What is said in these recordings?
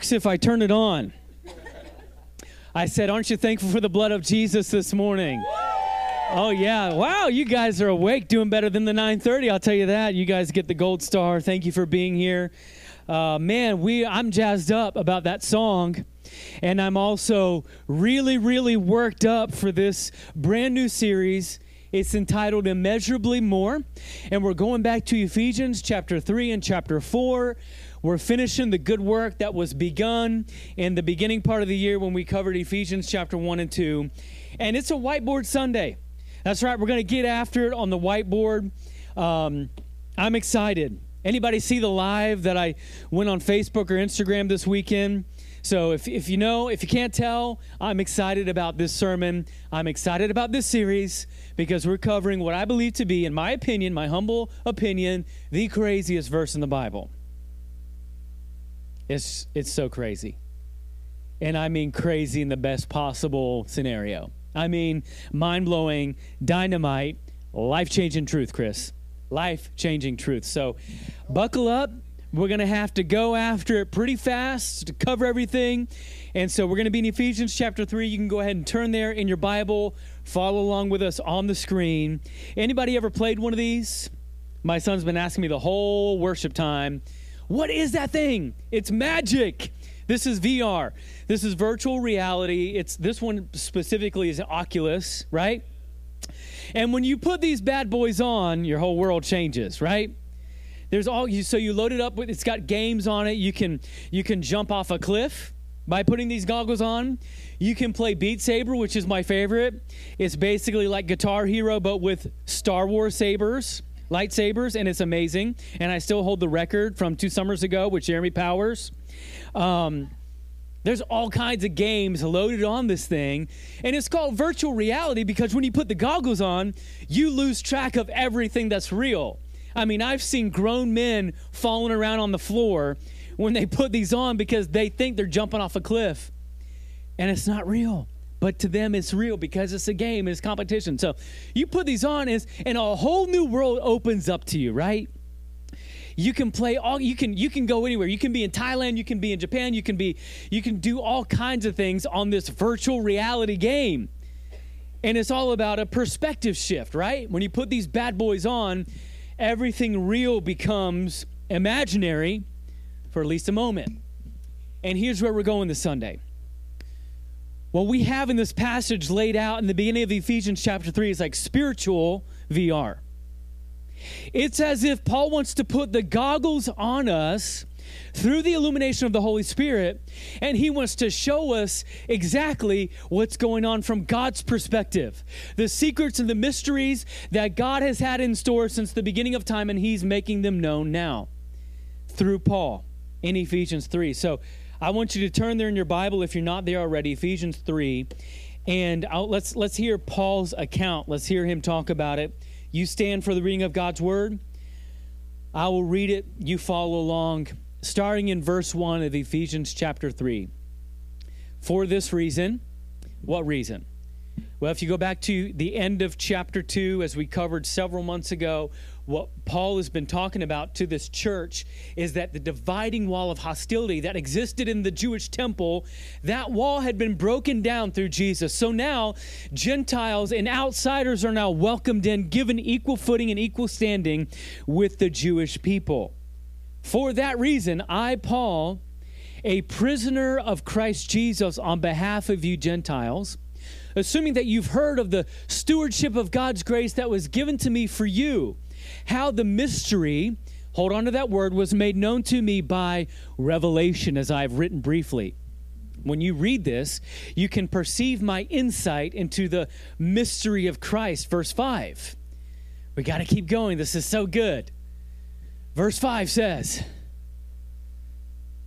Works if I turn it on. I said, Aren't you thankful for the blood of Jesus this morning? Oh yeah. Wow, you guys are awake, doing better than the 9:30. I'll tell you that. You guys get the gold star. Thank you for being here. Uh, man, we I'm jazzed up about that song. And I'm also really, really worked up for this brand new series. It's entitled Immeasurably More. And we're going back to Ephesians chapter 3 and chapter 4. We're finishing the good work that was begun in the beginning part of the year when we covered Ephesians chapter 1 and 2. And it's a whiteboard Sunday. That's right, we're going to get after it on the whiteboard. Um, I'm excited. Anybody see the live that I went on Facebook or Instagram this weekend? So if, if you know, if you can't tell, I'm excited about this sermon. I'm excited about this series because we're covering what I believe to be, in my opinion, my humble opinion, the craziest verse in the Bible. It's, it's so crazy. And I mean crazy in the best possible scenario. I mean mind blowing, dynamite, life changing truth, Chris. Life changing truth. So buckle up. We're going to have to go after it pretty fast to cover everything. And so we're going to be in Ephesians chapter 3. You can go ahead and turn there in your Bible, follow along with us on the screen. Anybody ever played one of these? My son's been asking me the whole worship time what is that thing? It's magic. This is VR. This is virtual reality. It's this one specifically is Oculus, right? And when you put these bad boys on, your whole world changes, right? There's all you so you load it up with it's got games on it. You can you can jump off a cliff by putting these goggles on. You can play Beat Saber, which is my favorite. It's basically like Guitar Hero but with Star Wars sabers lightsabers, and it's amazing. And I still hold the record from two summers ago with Jeremy Powers. Um, there's all kinds of games loaded on this thing, and it's called virtual reality because when you put the goggles on, you lose track of everything that's real. I mean, I've seen grown men falling around on the floor when they put these on because they think they're jumping off a cliff, and it's not real but to them it's real because it's a game, it's competition. So you put these on is and a whole new world opens up to you, right? You can play all you can you can go anywhere. You can be in Thailand, you can be in Japan, you can be you can do all kinds of things on this virtual reality game. And it's all about a perspective shift, right? When you put these bad boys on, everything real becomes imaginary for at least a moment. And here's where we're going this Sunday. What we have in this passage laid out in the beginning of Ephesians chapter 3 is like spiritual VR. It's as if Paul wants to put the goggles on us through the illumination of the Holy Spirit, and he wants to show us exactly what's going on from God's perspective. The secrets and the mysteries that God has had in store since the beginning of time, and he's making them known now through Paul in Ephesians 3. So I want you to turn there in your Bible if you're not there already, Ephesians 3. And I'll, let's, let's hear Paul's account. Let's hear him talk about it. You stand for the reading of God's word. I will read it. You follow along, starting in verse 1 of Ephesians chapter 3. For this reason, what reason? Well, if you go back to the end of chapter 2, as we covered several months ago, what Paul has been talking about to this church is that the dividing wall of hostility that existed in the Jewish temple, that wall had been broken down through Jesus. So now Gentiles and outsiders are now welcomed in, given equal footing and equal standing with the Jewish people. For that reason, I, Paul, a prisoner of Christ Jesus on behalf of you Gentiles, assuming that you've heard of the stewardship of God's grace that was given to me for you how the mystery, hold on to that word, was made known to me by revelation, as I've written briefly. When you read this, you can perceive my insight into the mystery of Christ. Verse 5. We got to keep going. This is so good. Verse 5 says,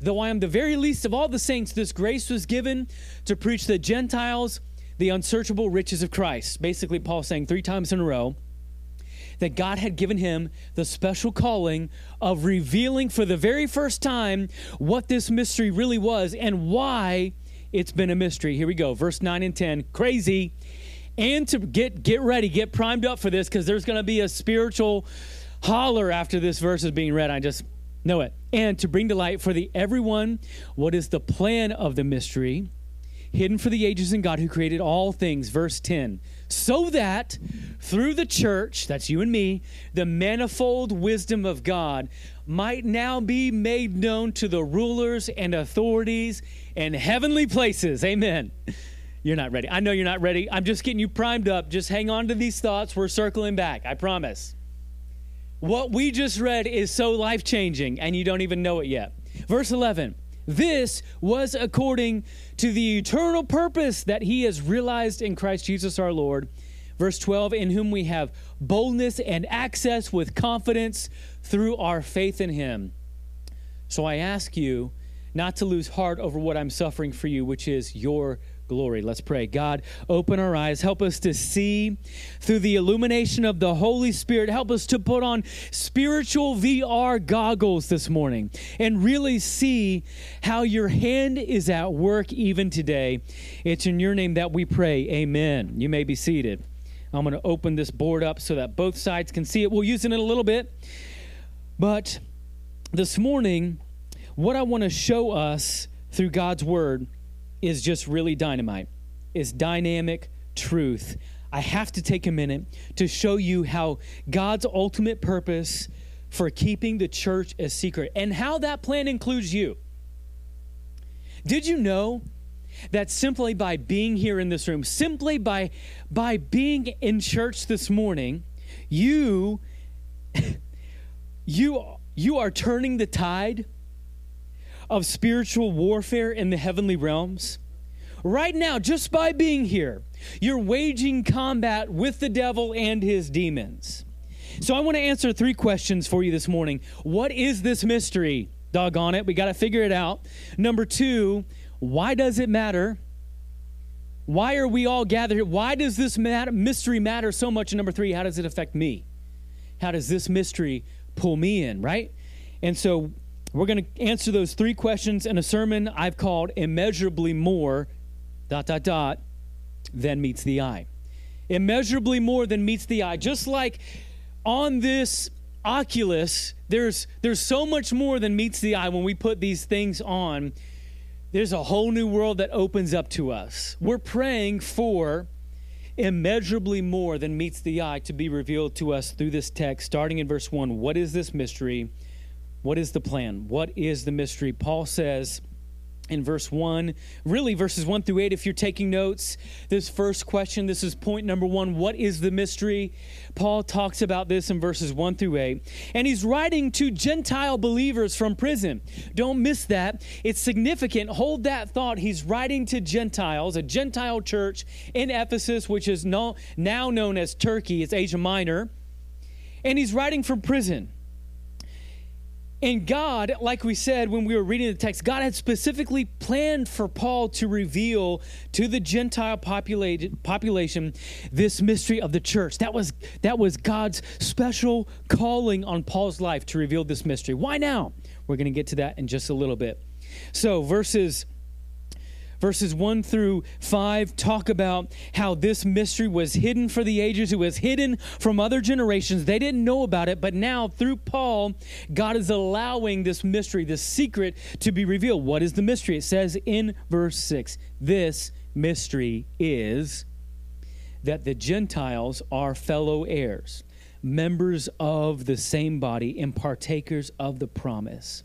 though I am the very least of all the saints, this grace was given to preach the Gentiles the unsearchable riches of Christ. Basically, Paul saying three times in a row that God had given him the special calling of revealing for the very first time what this mystery really was and why it's been a mystery. Here we go, verse 9 and 10. Crazy. And to get get ready, get primed up for this because there's going to be a spiritual holler after this verse is being read. I just know it. And to bring to light for the everyone what is the plan of the mystery hidden for the ages in God who created all things. Verse 10 so that through the church, that's you and me, the manifold wisdom of God might now be made known to the rulers and authorities in heavenly places. Amen. You're not ready. I know you're not ready. I'm just getting you primed up. Just hang on to these thoughts. We're circling back. I promise. What we just read is so life changing, and you don't even know it yet. Verse 11 This was according to the eternal purpose that he has realized in Christ Jesus our Lord. Verse 12, in whom we have boldness and access with confidence through our faith in him. So I ask you not to lose heart over what I'm suffering for you, which is your glory. Let's pray. God, open our eyes. Help us to see through the illumination of the Holy Spirit. Help us to put on spiritual VR goggles this morning and really see how your hand is at work even today. It's in your name that we pray. Amen. You may be seated. I'm going to open this board up so that both sides can see it. We'll use it in a little bit. But this morning, what I want to show us through God's word is just really dynamite, It's dynamic truth. I have to take a minute to show you how God's ultimate purpose for keeping the church a secret and how that plan includes you. Did you know that simply by being here in this room, simply by by being in church this morning, you you you are turning the tide of spiritual warfare in the heavenly realms. Right now, just by being here, you're waging combat with the devil and his demons. So, I want to answer three questions for you this morning. What is this mystery? Doggone it, we got to figure it out. Number two, why does it matter? Why are we all gathered here? Why does this matter, mystery matter so much? And number three, how does it affect me? How does this mystery pull me in, right? And so we're going to answer those three questions in a sermon I've called Immeasurably More, dot, dot, dot, than meets the eye. Immeasurably more than meets the eye. Just like on this Oculus, there's, there's so much more than meets the eye when we put these things on. There's a whole new world that opens up to us. We're praying for immeasurably more than meets the eye to be revealed to us through this text, starting in verse 1. What is this mystery? What is the plan? What is the mystery? Paul says in verse 1, really verses 1 through 8, if you're taking notes, this first question, this is point number one what is the mystery? Paul talks about this in verses 1 through 8. And he's writing to Gentile believers from prison. Don't miss that. It's significant. Hold that thought. He's writing to Gentiles, a Gentile church in Ephesus, which is now known as Turkey, it's Asia Minor. And he's writing from prison. And God, like we said when we were reading the text, God had specifically planned for Paul to reveal to the Gentile population this mystery of the church. That was, that was God's special calling on Paul's life to reveal this mystery. Why now? We're going to get to that in just a little bit. So, verses verses 1 through 5 talk about how this mystery was hidden for the ages, it was hidden from other generations. They didn't know about it, but now through Paul, God is allowing this mystery, this secret, to be revealed. What is the mystery? It says in verse 6 this mystery is that the Gentiles are fellow heirs, members of the same body, and partakers of the promise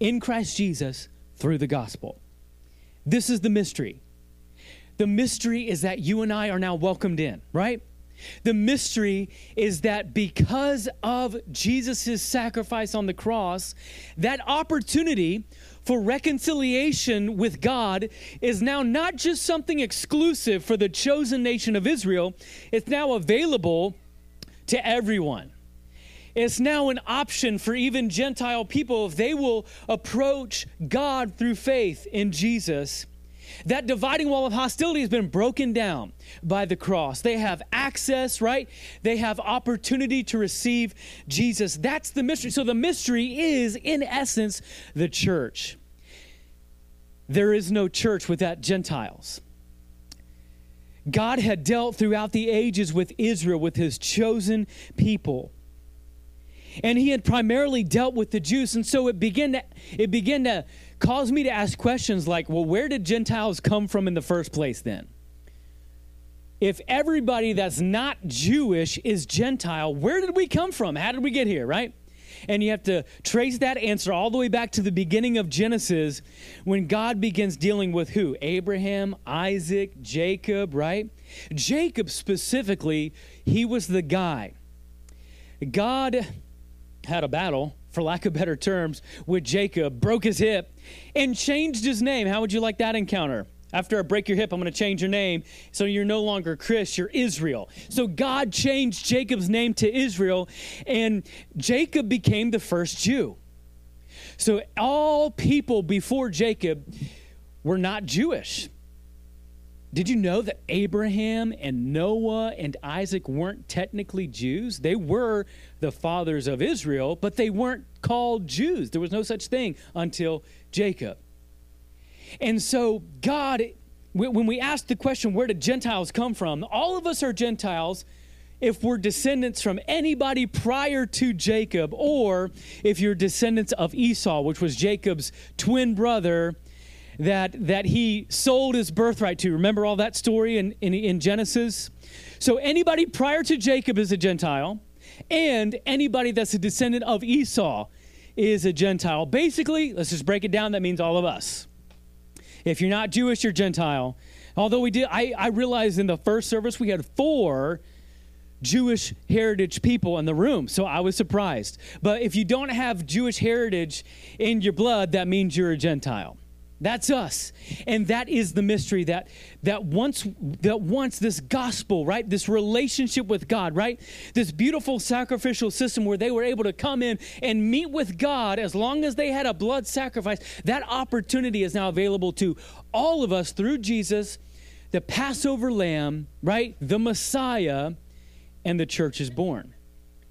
in Christ Jesus through the gospel. This is the mystery. The mystery is that you and I are now welcomed in, right? The mystery is that because of Jesus' sacrifice on the cross, that opportunity for reconciliation with God is now not just something exclusive for the chosen nation of Israel, it's now available to everyone. It's now an option for even Gentile people if they will approach God through faith in Jesus that dividing wall of hostility has been broken down by the cross. They have access, right? They have opportunity to receive Jesus. That's the mystery. So the mystery is, in essence, the church. There is no church without Gentiles. God had dealt throughout the ages with Israel, with his chosen people. And he had primarily dealt with the Jews. And so it began to, it began to caused me to ask questions like, well, where did Gentiles come from in the first place then? If everybody that's not Jewish is Gentile, where did we come from? How did we get here, right? And you have to trace that answer all the way back to the beginning of Genesis when God begins dealing with who? Abraham, Isaac, Jacob, right? Jacob specifically, he was the guy. God had a battle for lack of better terms, with Jacob, broke his hip, and changed his name. How would you like that encounter? After I break your hip, I'm going to change your name. So you're no longer Chris, you're Israel. So God changed Jacob's name to Israel, and Jacob became the first Jew. So all people before Jacob were not Jewish. Did you know that Abraham and Noah and Isaac weren't technically Jews? They were the fathers of Israel, but they weren't called Jews. There was no such thing until Jacob. And so, God, when we ask the question, where did Gentiles come from? All of us are Gentiles if we're descendants from anybody prior to Jacob, or if you're descendants of Esau, which was Jacob's twin brother that, that he sold his birthright to. Remember all that story in, in, in Genesis? So anybody prior to Jacob is a Gentile, and anybody that's a descendant of Esau is a Gentile. Basically, let's just break it down. That means all of us. If you're not Jewish, you're Gentile. Although we did, I, I realized in the first service we had four Jewish heritage people in the room, so I was surprised. But if you don't have Jewish heritage in your blood, that means you're a Gentile. That's us. And that is the mystery that that once that once this gospel, right? This relationship with God, right? This beautiful sacrificial system where they were able to come in and meet with God as long as they had a blood sacrifice. That opportunity is now available to all of us through Jesus, the Passover lamb, right? The Messiah, and the church is born.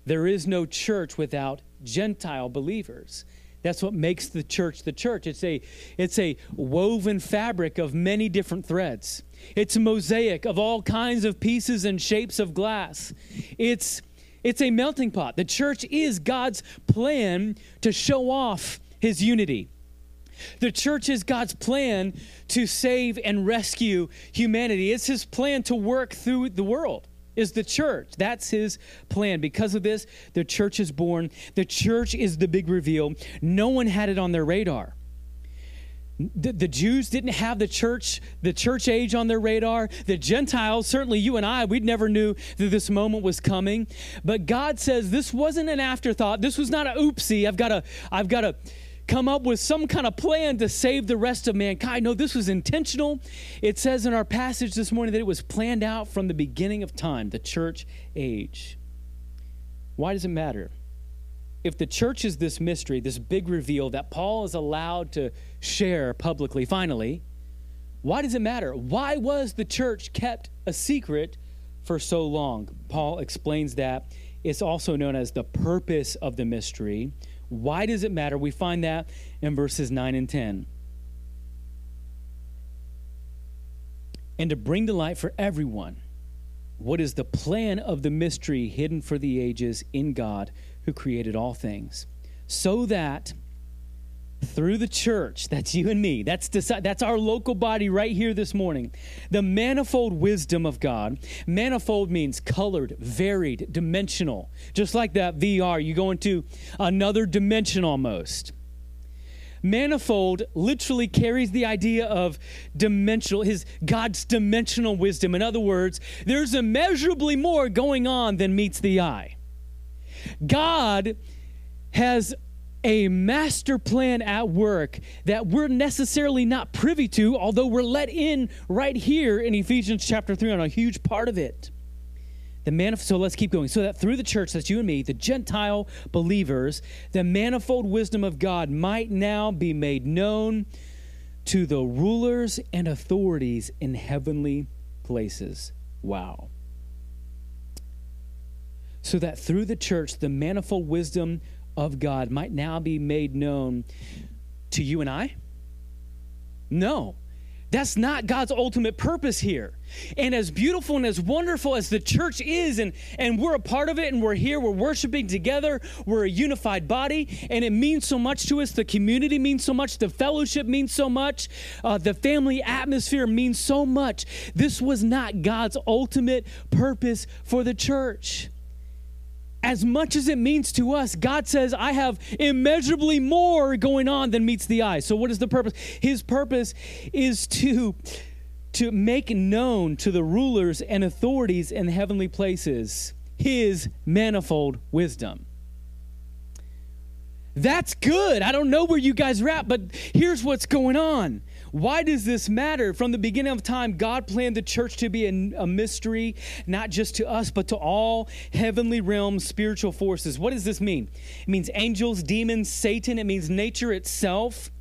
There is no church without Gentile believers. That's what makes the church the church. It's a, it's a woven fabric of many different threads. It's a mosaic of all kinds of pieces and shapes of glass. It's, it's a melting pot. The church is God's plan to show off his unity. The church is God's plan to save and rescue humanity. It's his plan to work through the world is the church. That's his plan. Because of this, the church is born. The church is the big reveal. No one had it on their radar. The, the, Jews didn't have the church, the church age on their radar. The Gentiles, certainly you and I, we never knew that this moment was coming. But God says this wasn't an afterthought. This was not a oopsie. I've got to, I've got to come up with some kind of plan to save the rest of mankind. No, this was intentional. It says in our passage this morning that it was planned out from the beginning of time, the church age. Why does it matter? If the church is this mystery, this big reveal that Paul is allowed to share publicly, finally, why does it matter? Why was the church kept a secret for so long? Paul explains that. It's also known as the purpose of the mystery why does it matter? We find that in verses 9 and 10. And to bring to light for everyone what is the plan of the mystery hidden for the ages in God who created all things, so that through the church, that's you and me, that's, that's our local body right here this morning, the manifold wisdom of God. Manifold means colored, varied, dimensional. Just like that VR, you go into another dimension almost. Manifold literally carries the idea of dimensional, his God's dimensional wisdom. In other words, there's immeasurably more going on than meets the eye. God has a master plan at work that we're necessarily not privy to, although we're let in right here in Ephesians chapter 3 on a huge part of it. The manif- so let's keep going. So that through the church, that's you and me, the Gentile believers, the manifold wisdom of God might now be made known to the rulers and authorities in heavenly places. Wow. So that through the church, the manifold wisdom of God might now be made known to you and I? No. That's not God's ultimate purpose here. And as beautiful and as wonderful as the church is, and, and we're a part of it, and we're here, we're worshiping together, we're a unified body, and it means so much to us. The community means so much, the fellowship means so much, uh, the family atmosphere means so much. This was not God's ultimate purpose for the church as much as it means to us, God says, I have immeasurably more going on than meets the eye. So, what is the purpose? His purpose is to, to make known to the rulers and authorities in heavenly places his manifold wisdom. That's good. I don't know where you guys are at, but here's what's going on. Why does this matter? From the beginning of time, God planned the church to be a, a, mystery, not just to us, but to all heavenly realms, spiritual forces. What does this mean? It means angels, demons, Satan. It means nature itself.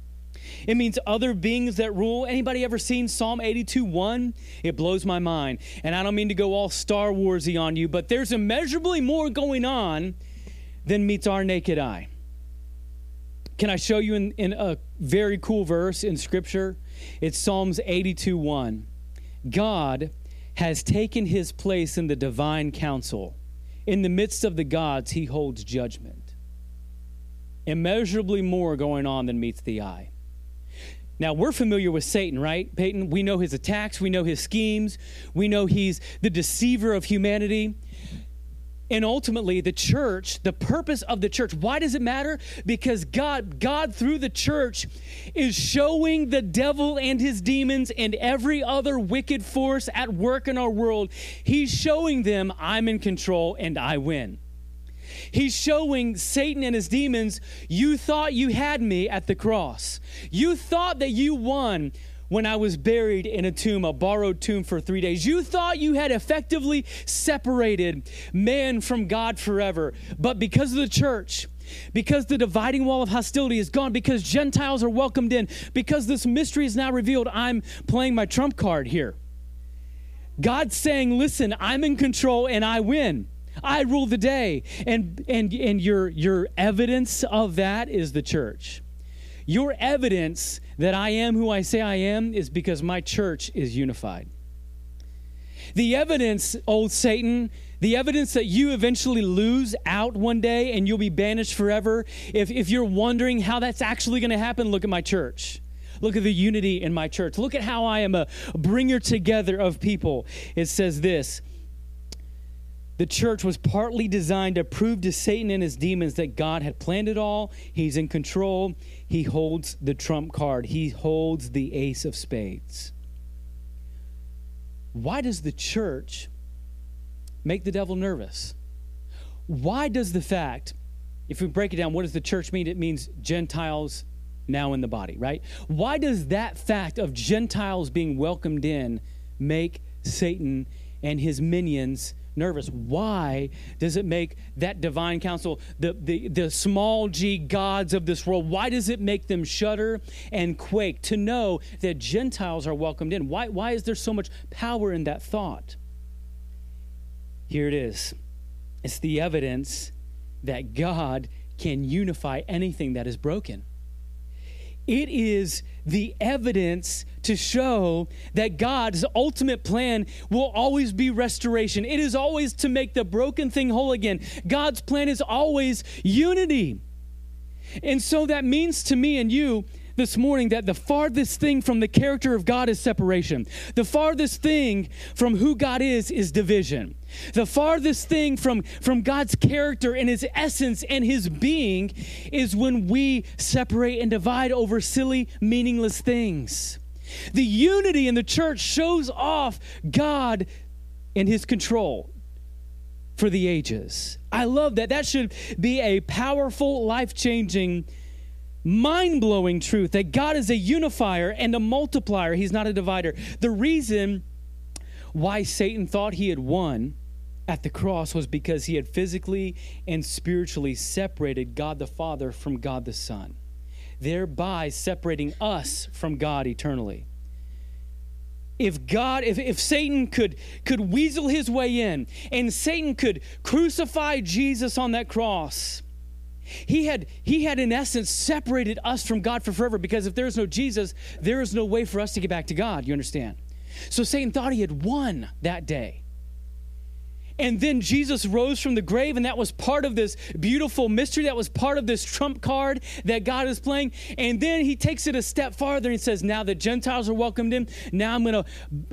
It means other beings that rule. Anybody ever seen Psalm 82 1? It blows my mind. And I don't mean to go all Star Warsy on you, but there's immeasurably more going on than meets our naked eye. Can I show you in, in a very cool verse in Scripture? It's Psalms 82 1. God has taken his place in the divine council. In the midst of the gods, he holds judgment. Immeasurably more going on than meets the eye. Now, we're familiar with Satan, right, Peyton? We know his attacks, we know his schemes, we know he's the deceiver of humanity. And ultimately, the church, the purpose of the church, why does it matter? Because God, God through the church is showing the devil and his demons and every other wicked force at work in our world, he's showing them, I'm in control and I win. He's showing Satan and his demons, you thought you had me at the cross. You thought that you won when I was buried in a tomb, a borrowed tomb for three days. You thought you had effectively separated man from God forever. But because of the church, because the dividing wall of hostility is gone, because Gentiles are welcomed in, because this mystery is now revealed, I'm playing my trump card here. God's saying, listen, I'm in control and I win. I rule the day. And and and your your evidence of that is the church. Your evidence that I am who I say I am is because my church is unified. The evidence, old Satan, the evidence that you eventually lose out one day and you'll be banished forever, if, if you're wondering how that's actually going to happen, look at my church. Look at the unity in my church. Look at how I am a bringer together of people. It says this the church was partly designed to prove to Satan and his demons that God had planned it all. He's in control. He holds the trump card, he holds the ace of spades. Why does the church make the devil nervous? Why does the fact, if we break it down, what does the church mean? It means Gentiles now in the body, right? Why does that fact of Gentiles being welcomed in make Satan and his minions nervous. Why does it make that divine council, the, the, the small g gods of this world, why does it make them shudder and quake to know that Gentiles are welcomed in? Why, why is there so much power in that thought? Here it is it's the evidence that God can unify anything that is broken. It is the evidence to show that God's ultimate plan will always be restoration. It is always to make the broken thing whole again. God's plan is always unity. And so that means to me and you this morning that the farthest thing from the character of God is separation. The farthest thing from who God is is division. The farthest thing from, from God's character and his essence and his being is when we separate and divide over silly, meaningless things. The unity in the church shows off God and his control for the ages. I love that. That should be a powerful, life changing mind blowing truth that God is a unifier and a multiplier. He's not a divider. The reason why Satan thought he had won at the cross was because he had physically and spiritually separated God the Father from God the Son, thereby separating us from God eternally if God, if, if Satan could, could weasel his way in and Satan could crucify Jesus on that cross, he had, he had in essence separated us from God for forever because if there is no Jesus, there is no way for us to get back to God. You understand? So Satan thought he had won that day. And then Jesus rose from the grave, and that was part of this beautiful mystery. That was part of this trump card that God is playing. And then he takes it a step farther and says, Now the Gentiles are welcomed in. Now I'm gonna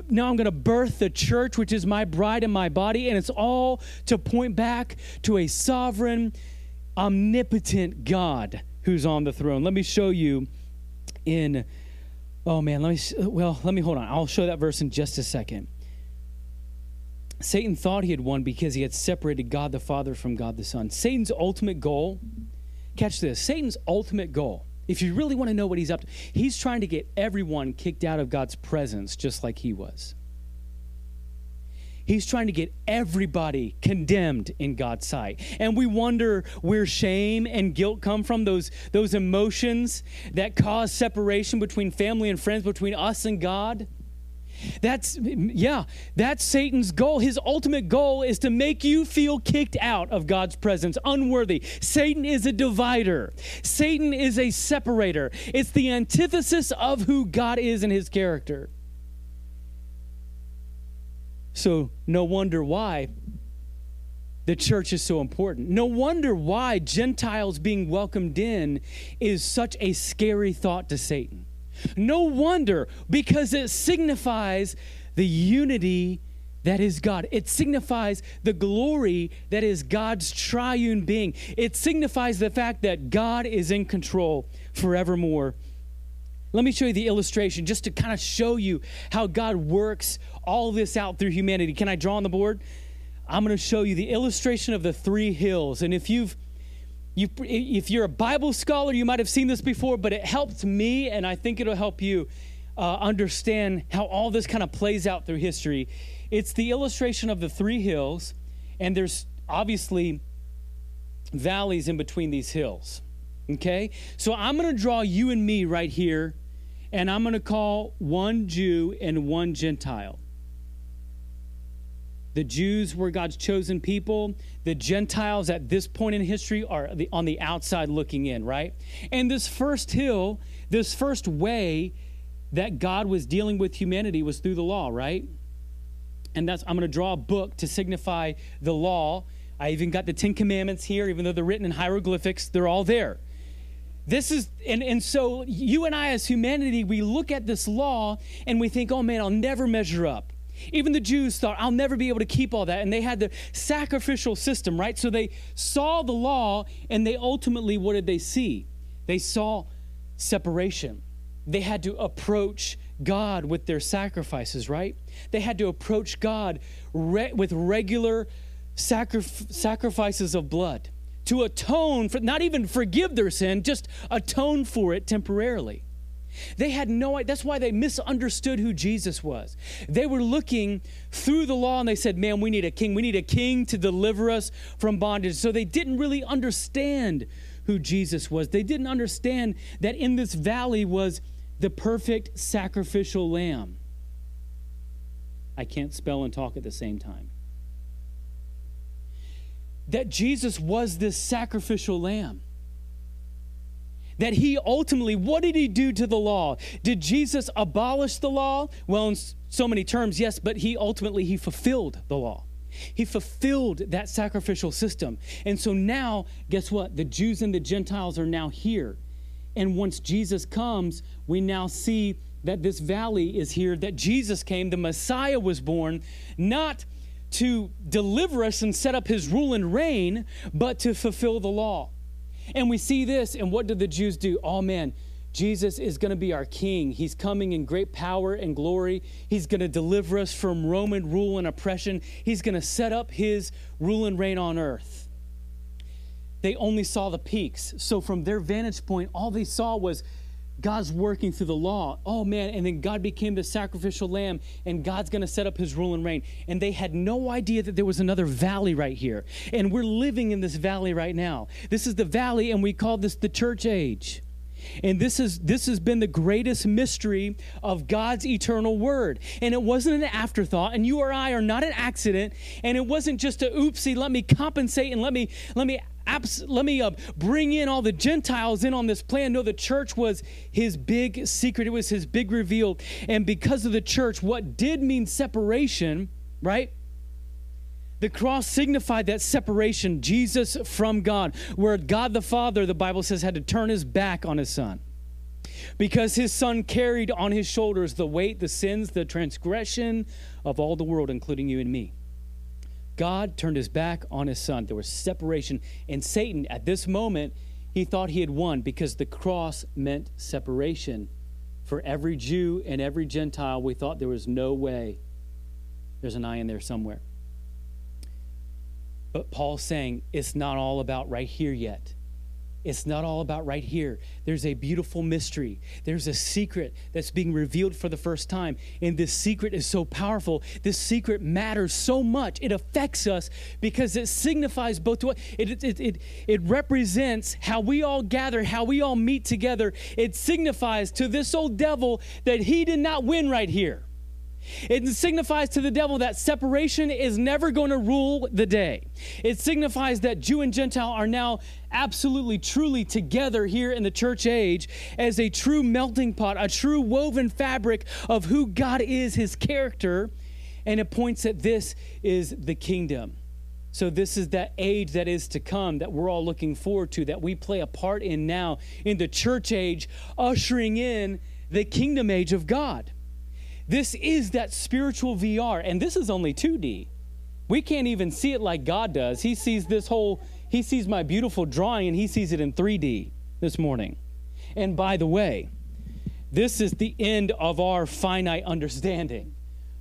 now I'm gonna birth the church, which is my bride and my body. And it's all to point back to a sovereign, omnipotent God who's on the throne. Let me show you in oh man, let me well, let me hold on. I'll show that verse in just a second. Satan thought he had won because he had separated God the Father from God the Son. Satan's ultimate goal, catch this, Satan's ultimate goal, if you really want to know what he's up to, he's trying to get everyone kicked out of God's presence just like he was. He's trying to get everybody condemned in God's sight. And we wonder where shame and guilt come from, those, those emotions that cause separation between family and friends, between us and God. That's, yeah, that's Satan's goal. His ultimate goal is to make you feel kicked out of God's presence, unworthy. Satan is a divider, Satan is a separator. It's the antithesis of who God is and his character. So, no wonder why the church is so important. No wonder why Gentiles being welcomed in is such a scary thought to Satan. No wonder, because it signifies the unity that is God. It signifies the glory that is God's triune being. It signifies the fact that God is in control forevermore. Let me show you the illustration just to kind of show you how God works all this out through humanity. Can I draw on the board? I'm going to show you the illustration of the three hills. And if you've you, if you're a Bible scholar, you might have seen this before, but it helped me, and I think it'll help you uh, understand how all this kind of plays out through history. It's the illustration of the three hills, and there's obviously valleys in between these hills. Okay? So I'm going to draw you and me right here, and I'm going to call one Jew and one Gentile. The Jews were God's chosen people. The Gentiles at this point in history are on the outside looking in, right? And this first hill, this first way that God was dealing with humanity was through the law, right? And that's I'm going to draw a book to signify the law. I even got the 10 commandments here even though they're written in hieroglyphics, they're all there. This is and and so you and I as humanity we look at this law and we think, "Oh man, I'll never measure up." Even the Jews thought, I'll never be able to keep all that. And they had the sacrificial system, right? So they saw the law, and they ultimately, what did they see? They saw separation. They had to approach God with their sacrifices, right? They had to approach God re- with regular sacrifices of blood to atone for, not even forgive their sin, just atone for it temporarily. They had no idea. That's why they misunderstood who Jesus was. They were looking through the law and they said, Man, we need a king. We need a king to deliver us from bondage. So they didn't really understand who Jesus was. They didn't understand that in this valley was the perfect sacrificial lamb. I can't spell and talk at the same time. That Jesus was this sacrificial lamb that he ultimately, what did he do to the law? Did Jesus abolish the law? Well, in so many terms, yes, but he ultimately he fulfilled the law. He fulfilled that sacrificial system. And so now, guess what? The Jews and the Gentiles are now here And once Jesus comes, we now see that this valley is here, that Jesus came, the Messiah was born, not to deliver us and set up his rule and reign, but to fulfill the law. And we see this, and what did the Jews do? Oh man, Jesus is going to be our king. He's coming in great power and glory. He's going to deliver us from Roman rule and oppression. He's going to set up his rule and reign on earth. They only saw the peaks. So, from their vantage point, all they saw was God's working through the law. Oh man, and then God became the sacrificial lamb, and God's going to set up his rule and reign. And they had no idea that there was another valley right here. And we're living in this valley right now. This is the valley, and we call this the church age. And this is this has been the greatest mystery of God's eternal word. And it wasn't an afterthought, and you or I are not an accident, and it wasn't just a oopsie, let me compensate and let me let me abs- let me uh, bring in all the Gentiles in on this plan. No, the church was his big secret. It was his big reveal. And because of the church, what did mean separation, right? The cross signified that separation, Jesus from God, where God the Father, the Bible says, had to turn his back on his son. Because his son carried on his shoulders the weight, the sins, the transgression of all the world, including you and me. God turned his back on his son. There was separation. And Satan, at this moment, he thought he had won because the cross meant separation. For every Jew and every Gentile, we thought there was no way. There's an eye in there somewhere. But Paul's saying it's not all about right here yet. It's not all about right here. There's a beautiful mystery. There's a secret that's being revealed for the first time. And this secret is so powerful. This secret matters so much. It affects us because it signifies both to it, it, it, it represents how we all gather, how we all meet together. It signifies to this old devil that he did not win right here. It signifies to the devil that separation is never going to rule the day. It signifies that Jew and Gentile are now absolutely, truly together here in the church age as a true melting pot, a true woven fabric of who God is, his character. And it points that this is the kingdom. So, this is that age that is to come that we're all looking forward to, that we play a part in now in the church age, ushering in the kingdom age of God. This is that spiritual VR, and this is only 2D. We can't even see it like God does. He sees this whole, he sees my beautiful drawing and he sees it in 3D this morning. And by the way, this is the end of our finite understanding.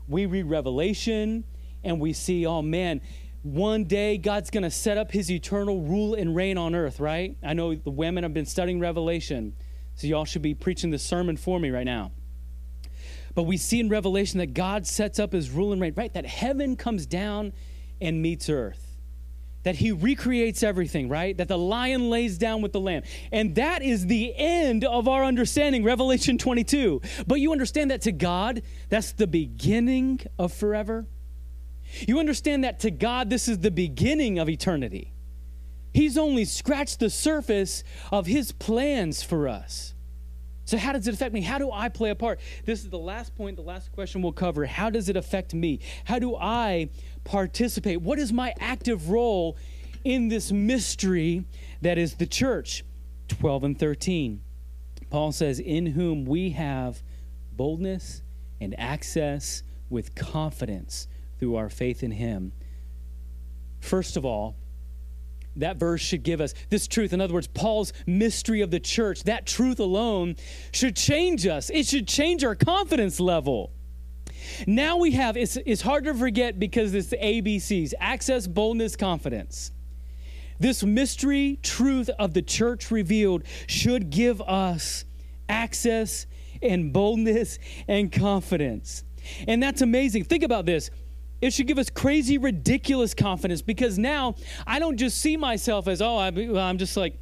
We read Revelation and we see, oh man, one day God's going to set up his eternal rule and reign on earth, right? I know the women have been studying Revelation, so y'all should be preaching the sermon for me right now. But we see in Revelation that God sets up his rule and reign, right? That heaven comes down and meets earth. That he recreates everything, right? That the lion lays down with the lamb. And that is the end of our understanding, Revelation 22. But you understand that to God, that's the beginning of forever. You understand that to God, this is the beginning of eternity. He's only scratched the surface of his plans for us. So, how does it affect me? How do I play a part? This is the last point, the last question we'll cover. How does it affect me? How do I participate? What is my active role in this mystery that is the church? 12 and 13. Paul says, In whom we have boldness and access with confidence through our faith in him. First of all, that verse should give us this truth. In other words, Paul's mystery of the church, that truth alone should change us. It should change our confidence level. Now we have, it's, it's hard to forget because it's the ABCs access, boldness, confidence. This mystery truth of the church revealed should give us access and boldness and confidence. And that's amazing. Think about this. It should give us crazy, ridiculous confidence because now I don't just see myself as, oh, I'm just like,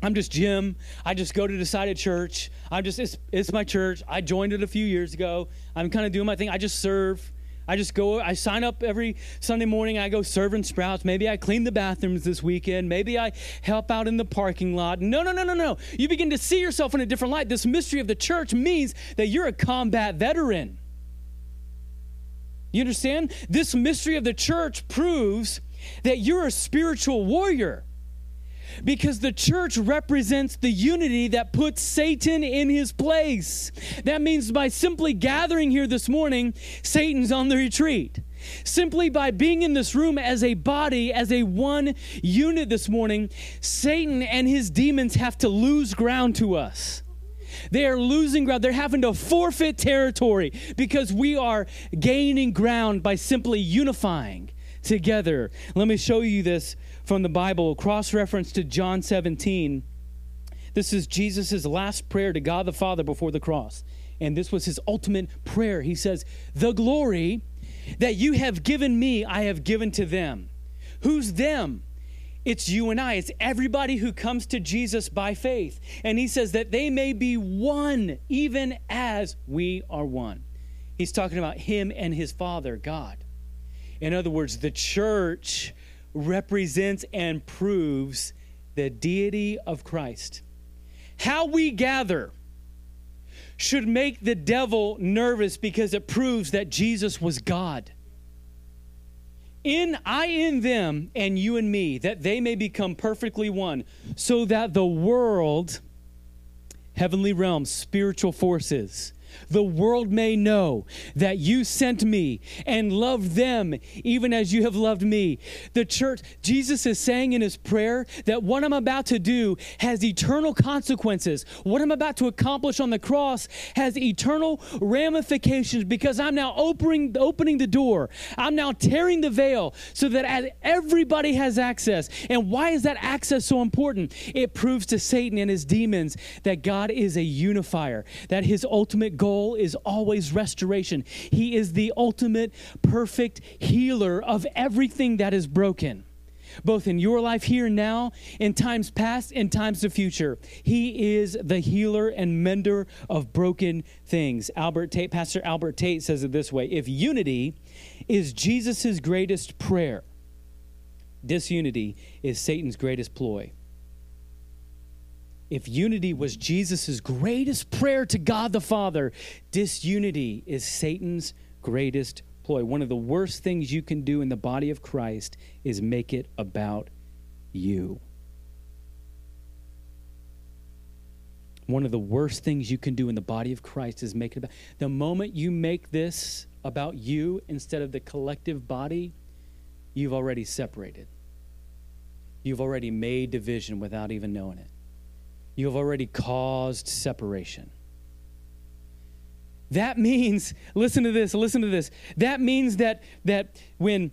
I'm just Jim. I just go to decided church. I'm just, it's, it's my church. I joined it a few years ago. I'm kind of doing my thing. I just serve. I just go, I sign up every Sunday morning. I go serve in Sprouts. Maybe I clean the bathrooms this weekend. Maybe I help out in the parking lot. No, no, no, no, no. You begin to see yourself in a different light. This mystery of the church means that you're a combat veteran. You understand? This mystery of the church proves that you're a spiritual warrior. Because the church represents the unity that puts Satan in his place. That means by simply gathering here this morning, Satan's on the retreat. Simply by being in this room as a body, as a one unit this morning, Satan and his demons have to lose ground to us. They are losing ground. They're having to forfeit territory because we are gaining ground by simply unifying together. Let me show you this from the Bible, cross reference to John 17. This is Jesus' last prayer to God the Father before the cross. And this was his ultimate prayer. He says, The glory that you have given me, I have given to them. Who's them? It's you and I. It's everybody who comes to Jesus by faith. And he says that they may be one, even as we are one. He's talking about him and his Father, God. In other words, the church represents and proves the deity of Christ. How we gather should make the devil nervous because it proves that Jesus was God. In I in them and you and me, that they may become perfectly one, so that the world, heavenly realms, spiritual forces, the world may know that you sent me and loved them even as you have loved me. The church, Jesus is saying in his prayer that what I'm about to do has eternal consequences. What I'm about to accomplish on the cross has eternal ramifications because I'm now opening, opening the door. I'm now tearing the veil so that everybody has access. And why is that access so important? It proves to Satan and his demons that God is a unifier, that his ultimate goal is always restoration. He is the ultimate perfect healer of everything that is broken both in your life here now, in times past, in times of future. He is the healer and mender of broken things. Albert Tate, Pastor Albert Tate says it this way if unity is Jesus' greatest prayer, disunity is Satan's greatest ploy if unity was Jesus' greatest prayer to God the Father, disunity is Satan's greatest ploy. One of the worst things you can do in the body of Christ is make it about you. One of the worst things you can do in the body of Christ is make it about the moment you make this about you instead of the collective body, you've already separated. You've already made division without even knowing it you have already caused separation. That means, listen to this, listen to this. That means that that when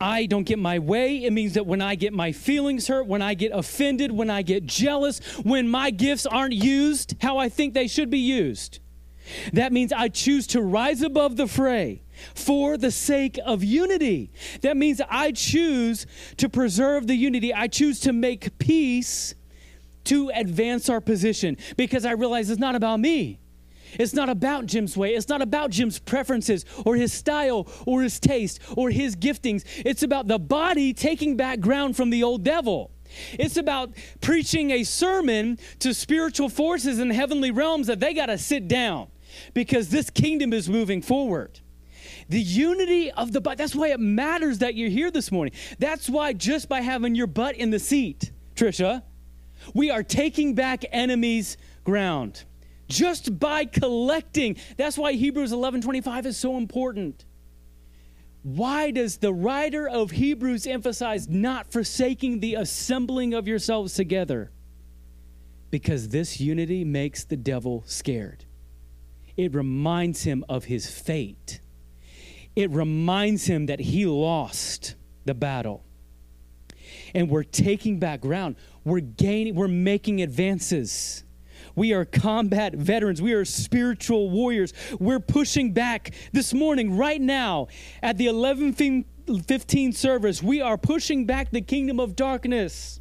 I don't get my way, it means that when I get my feelings hurt, when I get offended, when I get jealous, when my gifts aren't used how I think they should be used. That means I choose to rise above the fray for the sake of unity. That means I choose to preserve the unity. I choose to make peace to advance our position because I realize it's not about me. It's not about Jim's way. It's not about Jim's preferences or his style or his taste or his giftings. It's about the body taking back ground from the old devil. It's about preaching a sermon to spiritual forces in heavenly realms that they got to sit down because this kingdom is moving forward. The unity of the body, that's why it matters that you're here this morning. That's why just by having your butt in the seat, Trisha, we are taking back enemies' ground just by collecting. That's why Hebrews 11:25 is so important. Why does the writer of Hebrews emphasize not forsaking the assembling of yourselves together? Because this unity makes the devil scared. It reminds him of his fate. It reminds him that he lost the battle. And we're taking back ground. We're gaining, we're making advances. We are combat veterans. We are spiritual warriors. We're pushing back this morning, right now, at the 1115 service. We are pushing back the kingdom of darkness.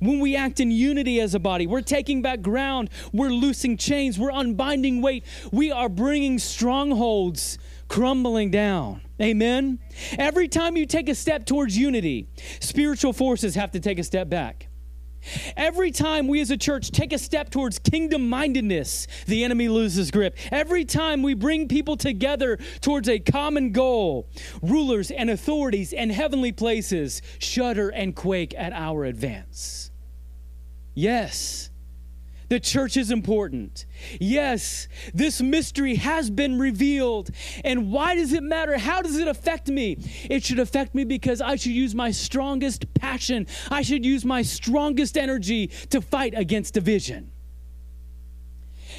When we act in unity as a body, we're taking back ground. We're loosing chains. We're unbinding weight. We are bringing strongholds crumbling down. Amen? Every time you take a step towards unity, spiritual forces have to take a step back. Every time we as a church take a step towards kingdom mindedness, the enemy loses grip. Every time we bring people together towards a common goal, rulers and authorities and heavenly places shudder and quake at our advance. Yes, the church is important. Yes, this mystery has been revealed. And why does it matter? How does it affect me? It should affect me because I should use my strongest passion, I should use my strongest energy to fight against division.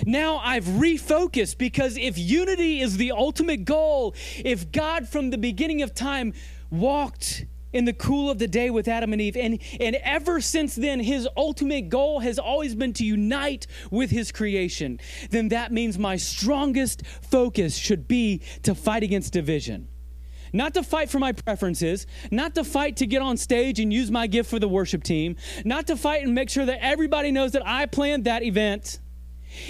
Now I've refocused because if unity is the ultimate goal, if God from the beginning of time walked in the cool of the day with Adam and Eve. And, and ever since then, his ultimate goal has always been to unite with his creation. Then that means my strongest focus should be to fight against division. Not to fight for my preferences, not to fight to get on stage and use my gift for the worship team, not to fight and make sure that everybody knows that I planned that event.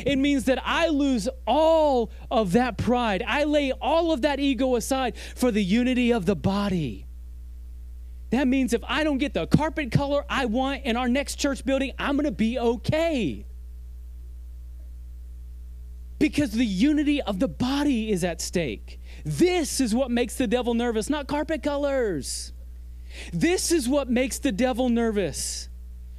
It means that I lose all of that pride. I lay all of that ego aside for the unity of the body. That means if I don't get the carpet color I want in our next church building, I'm going to be okay. Because the unity of the body is at stake. This is what makes the devil nervous, not carpet colors. This is what makes the devil nervous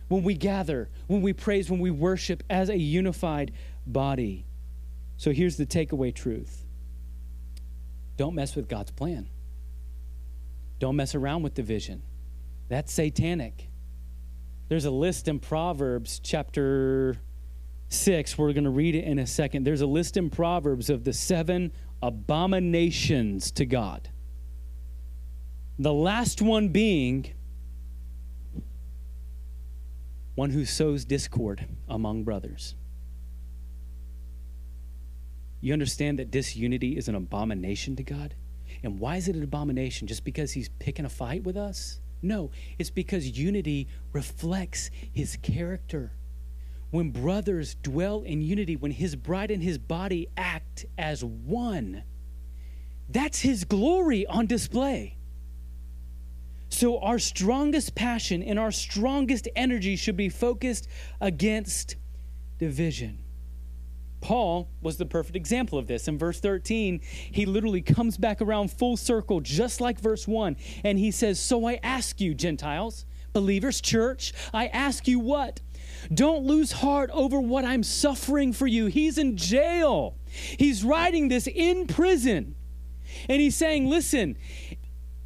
when we gather, when we praise, when we worship as a unified body. So here's the takeaway truth don't mess with God's plan. Don't mess around with division. That's satanic. There's a list in Proverbs chapter 6. We're going to read it in a second. There's a list in Proverbs of the seven abominations to God. The last one being one who sows discord among brothers. You understand that disunity is an abomination to God? And why is it an abomination? Just because he's picking a fight with us? No, it's because unity reflects his character. When brothers dwell in unity, when his bride and his body act as one, that's his glory on display. So, our strongest passion and our strongest energy should be focused against division. Paul was the perfect example of this. In verse 13, he literally comes back around full circle, just like verse 1, and he says, So I ask you, Gentiles, believers, church, I ask you what? Don't lose heart over what I'm suffering for you. He's in jail, he's writing this in prison. And he's saying, Listen,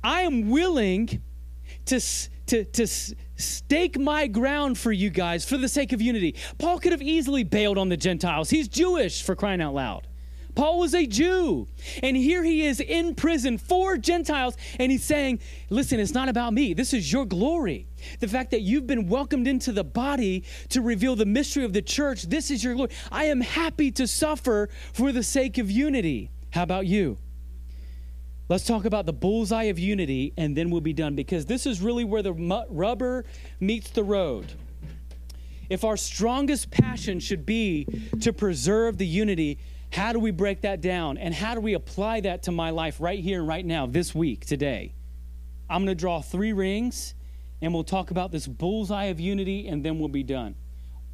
I am willing to, to, to stake my ground for you guys for the sake of unity. Paul could have easily bailed on the Gentiles. He's Jewish for crying out loud. Paul was a Jew, and here he is in prison for Gentiles, and he's saying, Listen, it's not about me. This is your glory. The fact that you've been welcomed into the body to reveal the mystery of the church, this is your glory. I am happy to suffer for the sake of unity. How about you? Let's talk about the bullseye of unity and then we'll be done because this is really where the rubber meets the road. If our strongest passion should be to preserve the unity, how do we break that down? And how do we apply that to my life right here and right now, this week, today? I'm going to draw three rings and we'll talk about this bullseye of unity and then we'll be done.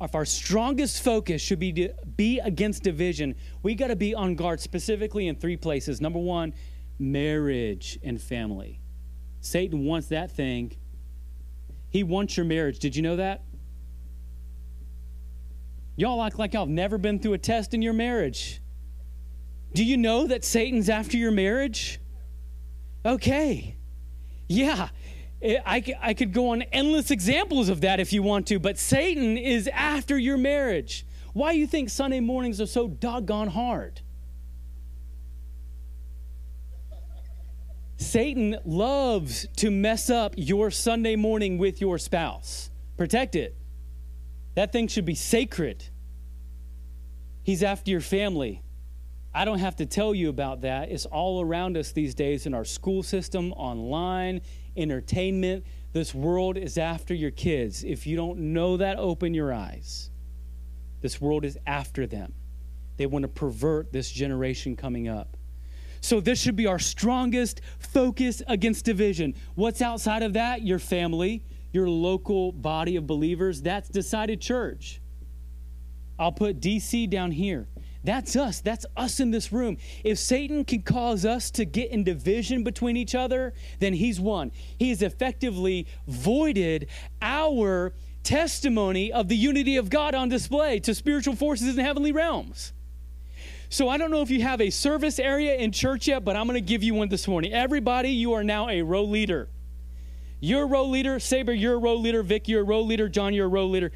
If our strongest focus should be be against division, we got to be on guard specifically in three places. Number one, marriage and family. Satan wants that thing. He wants your marriage. Did you know that? Y'all act like y'all have never been through a test in your marriage. Do you know that Satan's after your marriage? Okay. Yeah. I, I could go on endless examples of that if you want to, but Satan is after your marriage. Why do you think Sunday mornings are so doggone hard? Satan loves to mess up your Sunday morning with your spouse. Protect it. That thing should be sacred. He's after your family. I don't have to tell you about that. It's all around us these days in our school system, online, entertainment. This world is after your kids. If you don't know that, open your eyes. This world is after them. They want to pervert this generation coming up. So, this should be our strongest focus against division. What's outside of that? Your family, your local body of believers, that's decided church. I'll put DC down here. That's us. That's us in this room. If Satan can cause us to get in division between each other, then he's won. He has effectively voided our testimony of the unity of God on display to spiritual forces in heavenly realms. So I don't know if you have a service area in church yet, but I'm going to give you one this morning. Everybody, you are now a row leader. You're a row leader. Saber, you're a row leader. Vic, you're a row leader. John, you're a row leader.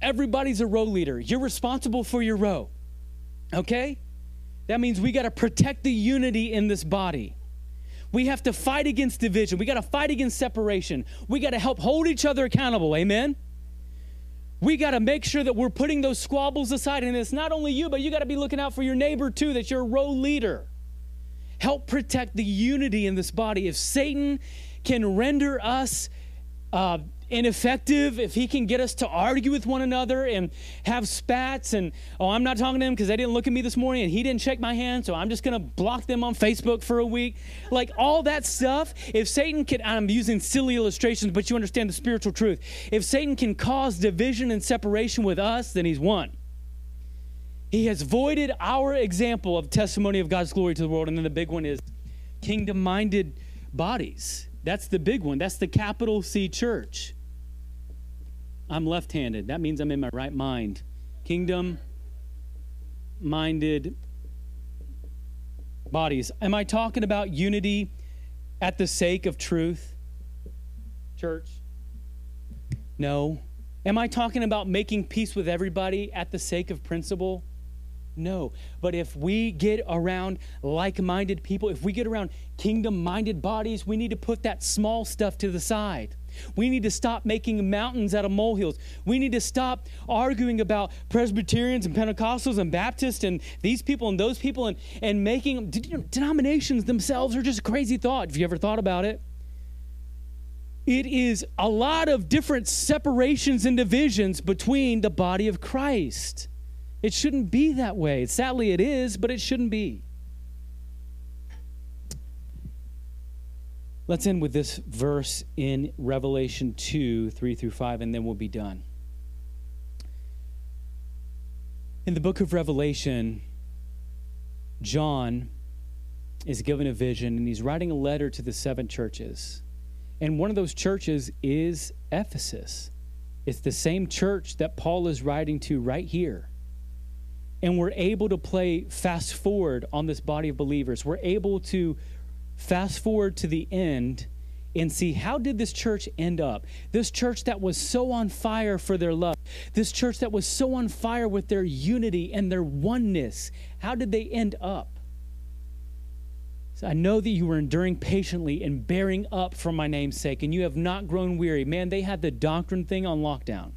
Everybody's a row leader. You're responsible for your row. Okay? That means we got to protect the unity in this body. We have to fight against division. We got to fight against separation. We got to help hold each other accountable. Amen? We got to make sure that we're putting those squabbles aside. And it's not only you, but you got to be looking out for your neighbor too, that you're a row leader. Help protect the unity in this body. If Satan can render us uh, ineffective, if he can get us to argue with one another and have spats, and oh, I'm not talking to him because they didn't look at me this morning and he didn't shake my hand, so I'm just going to block them on Facebook for a week. Like all that stuff, if Satan can, I'm using silly illustrations, but you understand the spiritual truth. If Satan can cause division and separation with us, then he's won. He has voided our example of testimony of God's glory to the world. And then the big one is kingdom minded bodies. That's the big one. That's the capital C church. I'm left handed. That means I'm in my right mind. Kingdom minded bodies. Am I talking about unity at the sake of truth? Church? No. Am I talking about making peace with everybody at the sake of principle? No. But if we get around like minded people, if we get around kingdom minded bodies, we need to put that small stuff to the side. We need to stop making mountains out of molehills. We need to stop arguing about Presbyterians and Pentecostals and Baptists and these people and those people and, and making denominations themselves are just a crazy thought. Have you ever thought about it? It is a lot of different separations and divisions between the body of Christ. It shouldn't be that way. Sadly, it is, but it shouldn't be. Let's end with this verse in Revelation 2 3 through 5, and then we'll be done. In the book of Revelation, John is given a vision and he's writing a letter to the seven churches. And one of those churches is Ephesus. It's the same church that Paul is writing to right here. And we're able to play fast forward on this body of believers. We're able to fast forward to the end and see how did this church end up this church that was so on fire for their love this church that was so on fire with their unity and their oneness how did they end up I know that you were enduring patiently and bearing up for my name's sake, and you have not grown weary. Man, they had the doctrine thing on lockdown.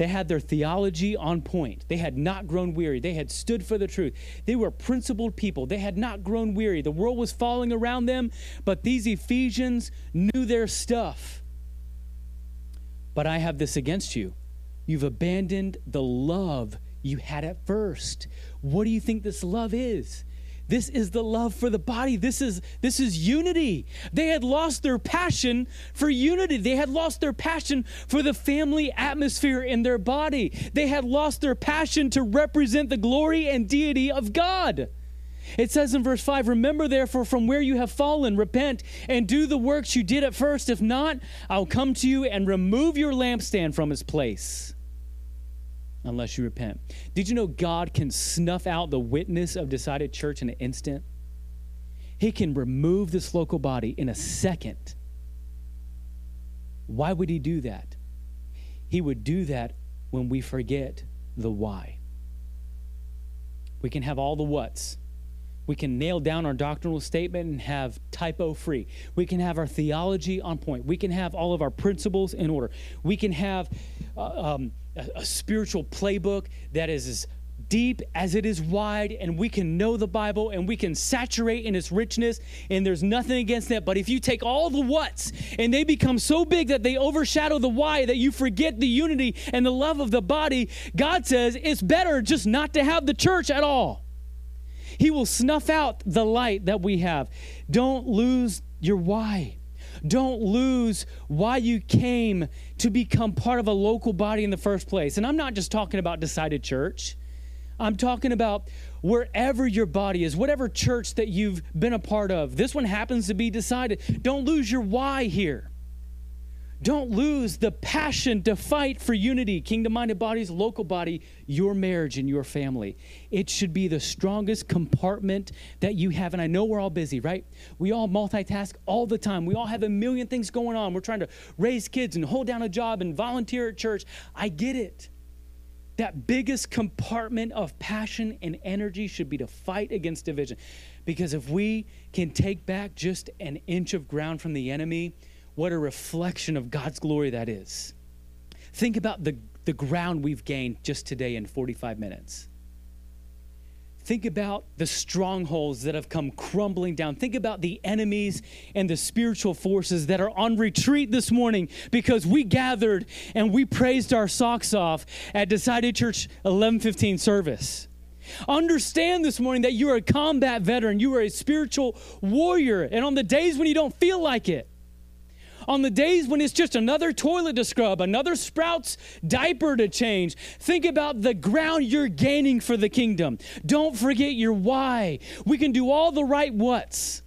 They had their theology on point. They had not grown weary. They had stood for the truth. They were principled people. They had not grown weary. The world was falling around them, but these Ephesians knew their stuff. But I have this against you. You've abandoned the love you had at first. What do you think this love is? This is the love for the body. This is this is unity. They had lost their passion for unity. They had lost their passion for the family atmosphere in their body. They had lost their passion to represent the glory and deity of God. It says in verse 5 Remember, therefore, from where you have fallen, repent and do the works you did at first. If not, I'll come to you and remove your lampstand from its place unless you repent. Did you know God can snuff out the witness of decided church in an instant? He can remove this local body in a second. Why would he do that? He would do that when we forget the why. We can have all the whats. We can nail down our doctrinal statement and have typo free. We can have our theology on point. We can have all of our principles in order. We can have uh, um, a, a spiritual playbook that is as deep as it is wide, and we can know the Bible and we can saturate in its richness, and there's nothing against that. But if you take all the what's and they become so big that they overshadow the why, that you forget the unity and the love of the body, God says it's better just not to have the church at all. He will snuff out the light that we have. Don't lose your why. Don't lose why you came to become part of a local body in the first place. And I'm not just talking about decided church. I'm talking about wherever your body is, whatever church that you've been a part of. This one happens to be decided. Don't lose your why here. Don't lose the passion to fight for unity, kingdom minded bodies, local body, your marriage, and your family. It should be the strongest compartment that you have. And I know we're all busy, right? We all multitask all the time. We all have a million things going on. We're trying to raise kids and hold down a job and volunteer at church. I get it. That biggest compartment of passion and energy should be to fight against division. Because if we can take back just an inch of ground from the enemy, what a reflection of God's glory that is. Think about the, the ground we've gained just today in 45 minutes. Think about the strongholds that have come crumbling down. Think about the enemies and the spiritual forces that are on retreat this morning because we gathered and we praised our socks off at Decided Church 1115 service. Understand this morning that you are a combat veteran, you are a spiritual warrior, and on the days when you don't feel like it, on the days when it's just another toilet to scrub, another Sprouts diaper to change, think about the ground you're gaining for the kingdom. Don't forget your why. We can do all the right what's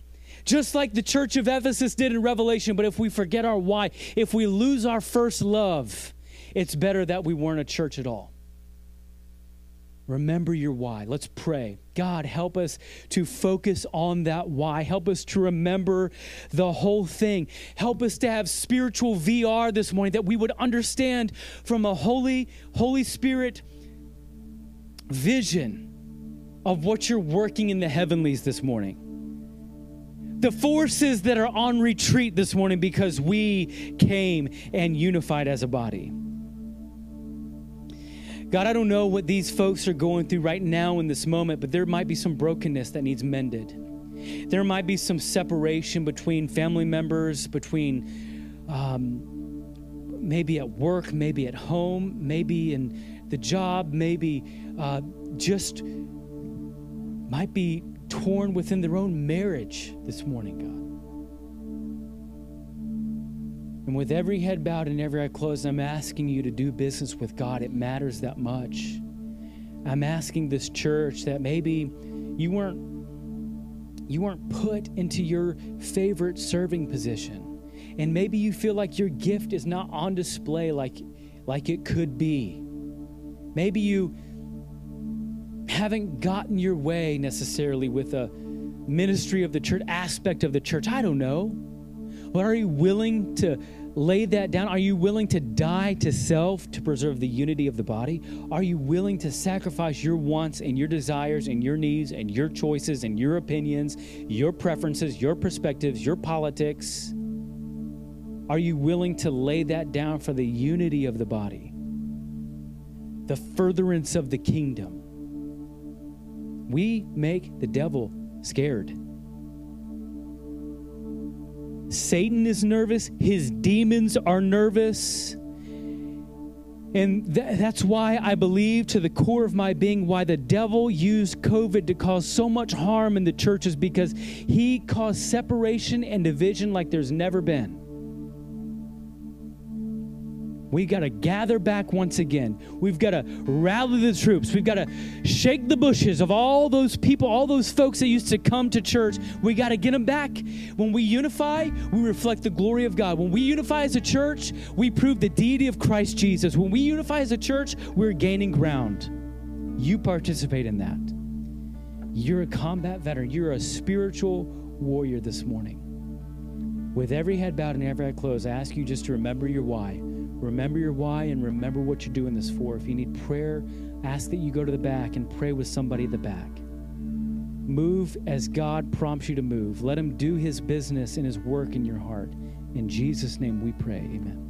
just like the church of Ephesus did in Revelation. But if we forget our why, if we lose our first love, it's better that we weren't a church at all. Remember your why. Let's pray. God, help us to focus on that why. Help us to remember the whole thing. Help us to have spiritual VR this morning that we would understand from a holy, Holy Spirit vision of what you're working in the heavenlies this morning. The forces that are on retreat this morning because we came and unified as a body. God, I don't know what these folks are going through right now in this moment, but there might be some brokenness that needs mended. There might be some separation between family members, between um, maybe at work, maybe at home, maybe in the job, maybe uh, just might be torn within their own marriage this morning, God. And with every head bowed and every eye closed, I'm asking you to do business with God. It matters that much. I'm asking this church that maybe you weren't you weren't put into your favorite serving position. And maybe you feel like your gift is not on display like like it could be. Maybe you haven't gotten your way necessarily with a ministry of the church aspect of the church. I don't know. But are you willing to lay that down? Are you willing to die to self to preserve the unity of the body? Are you willing to sacrifice your wants and your desires and your needs and your choices and your opinions, your preferences, your perspectives, your politics? Are you willing to lay that down for the unity of the body? The furtherance of the kingdom. We make the devil scared. Satan is nervous, his demons are nervous. And th- that's why I believe to the core of my being why the devil used COVID to cause so much harm in the churches because he caused separation and division like there's never been. We got to gather back once again. We've got to rally the troops. We've got to shake the bushes of all those people, all those folks that used to come to church. We got to get them back. When we unify, we reflect the glory of God. When we unify as a church, we prove the deity of Christ Jesus. When we unify as a church, we're gaining ground. You participate in that. You're a combat veteran, you're a spiritual warrior this morning. With every head bowed and every eye closed, I ask you just to remember your why. Remember your why and remember what you're doing this for. If you need prayer, ask that you go to the back and pray with somebody at the back. Move as God prompts you to move. Let Him do His business and His work in your heart. In Jesus' name we pray. Amen.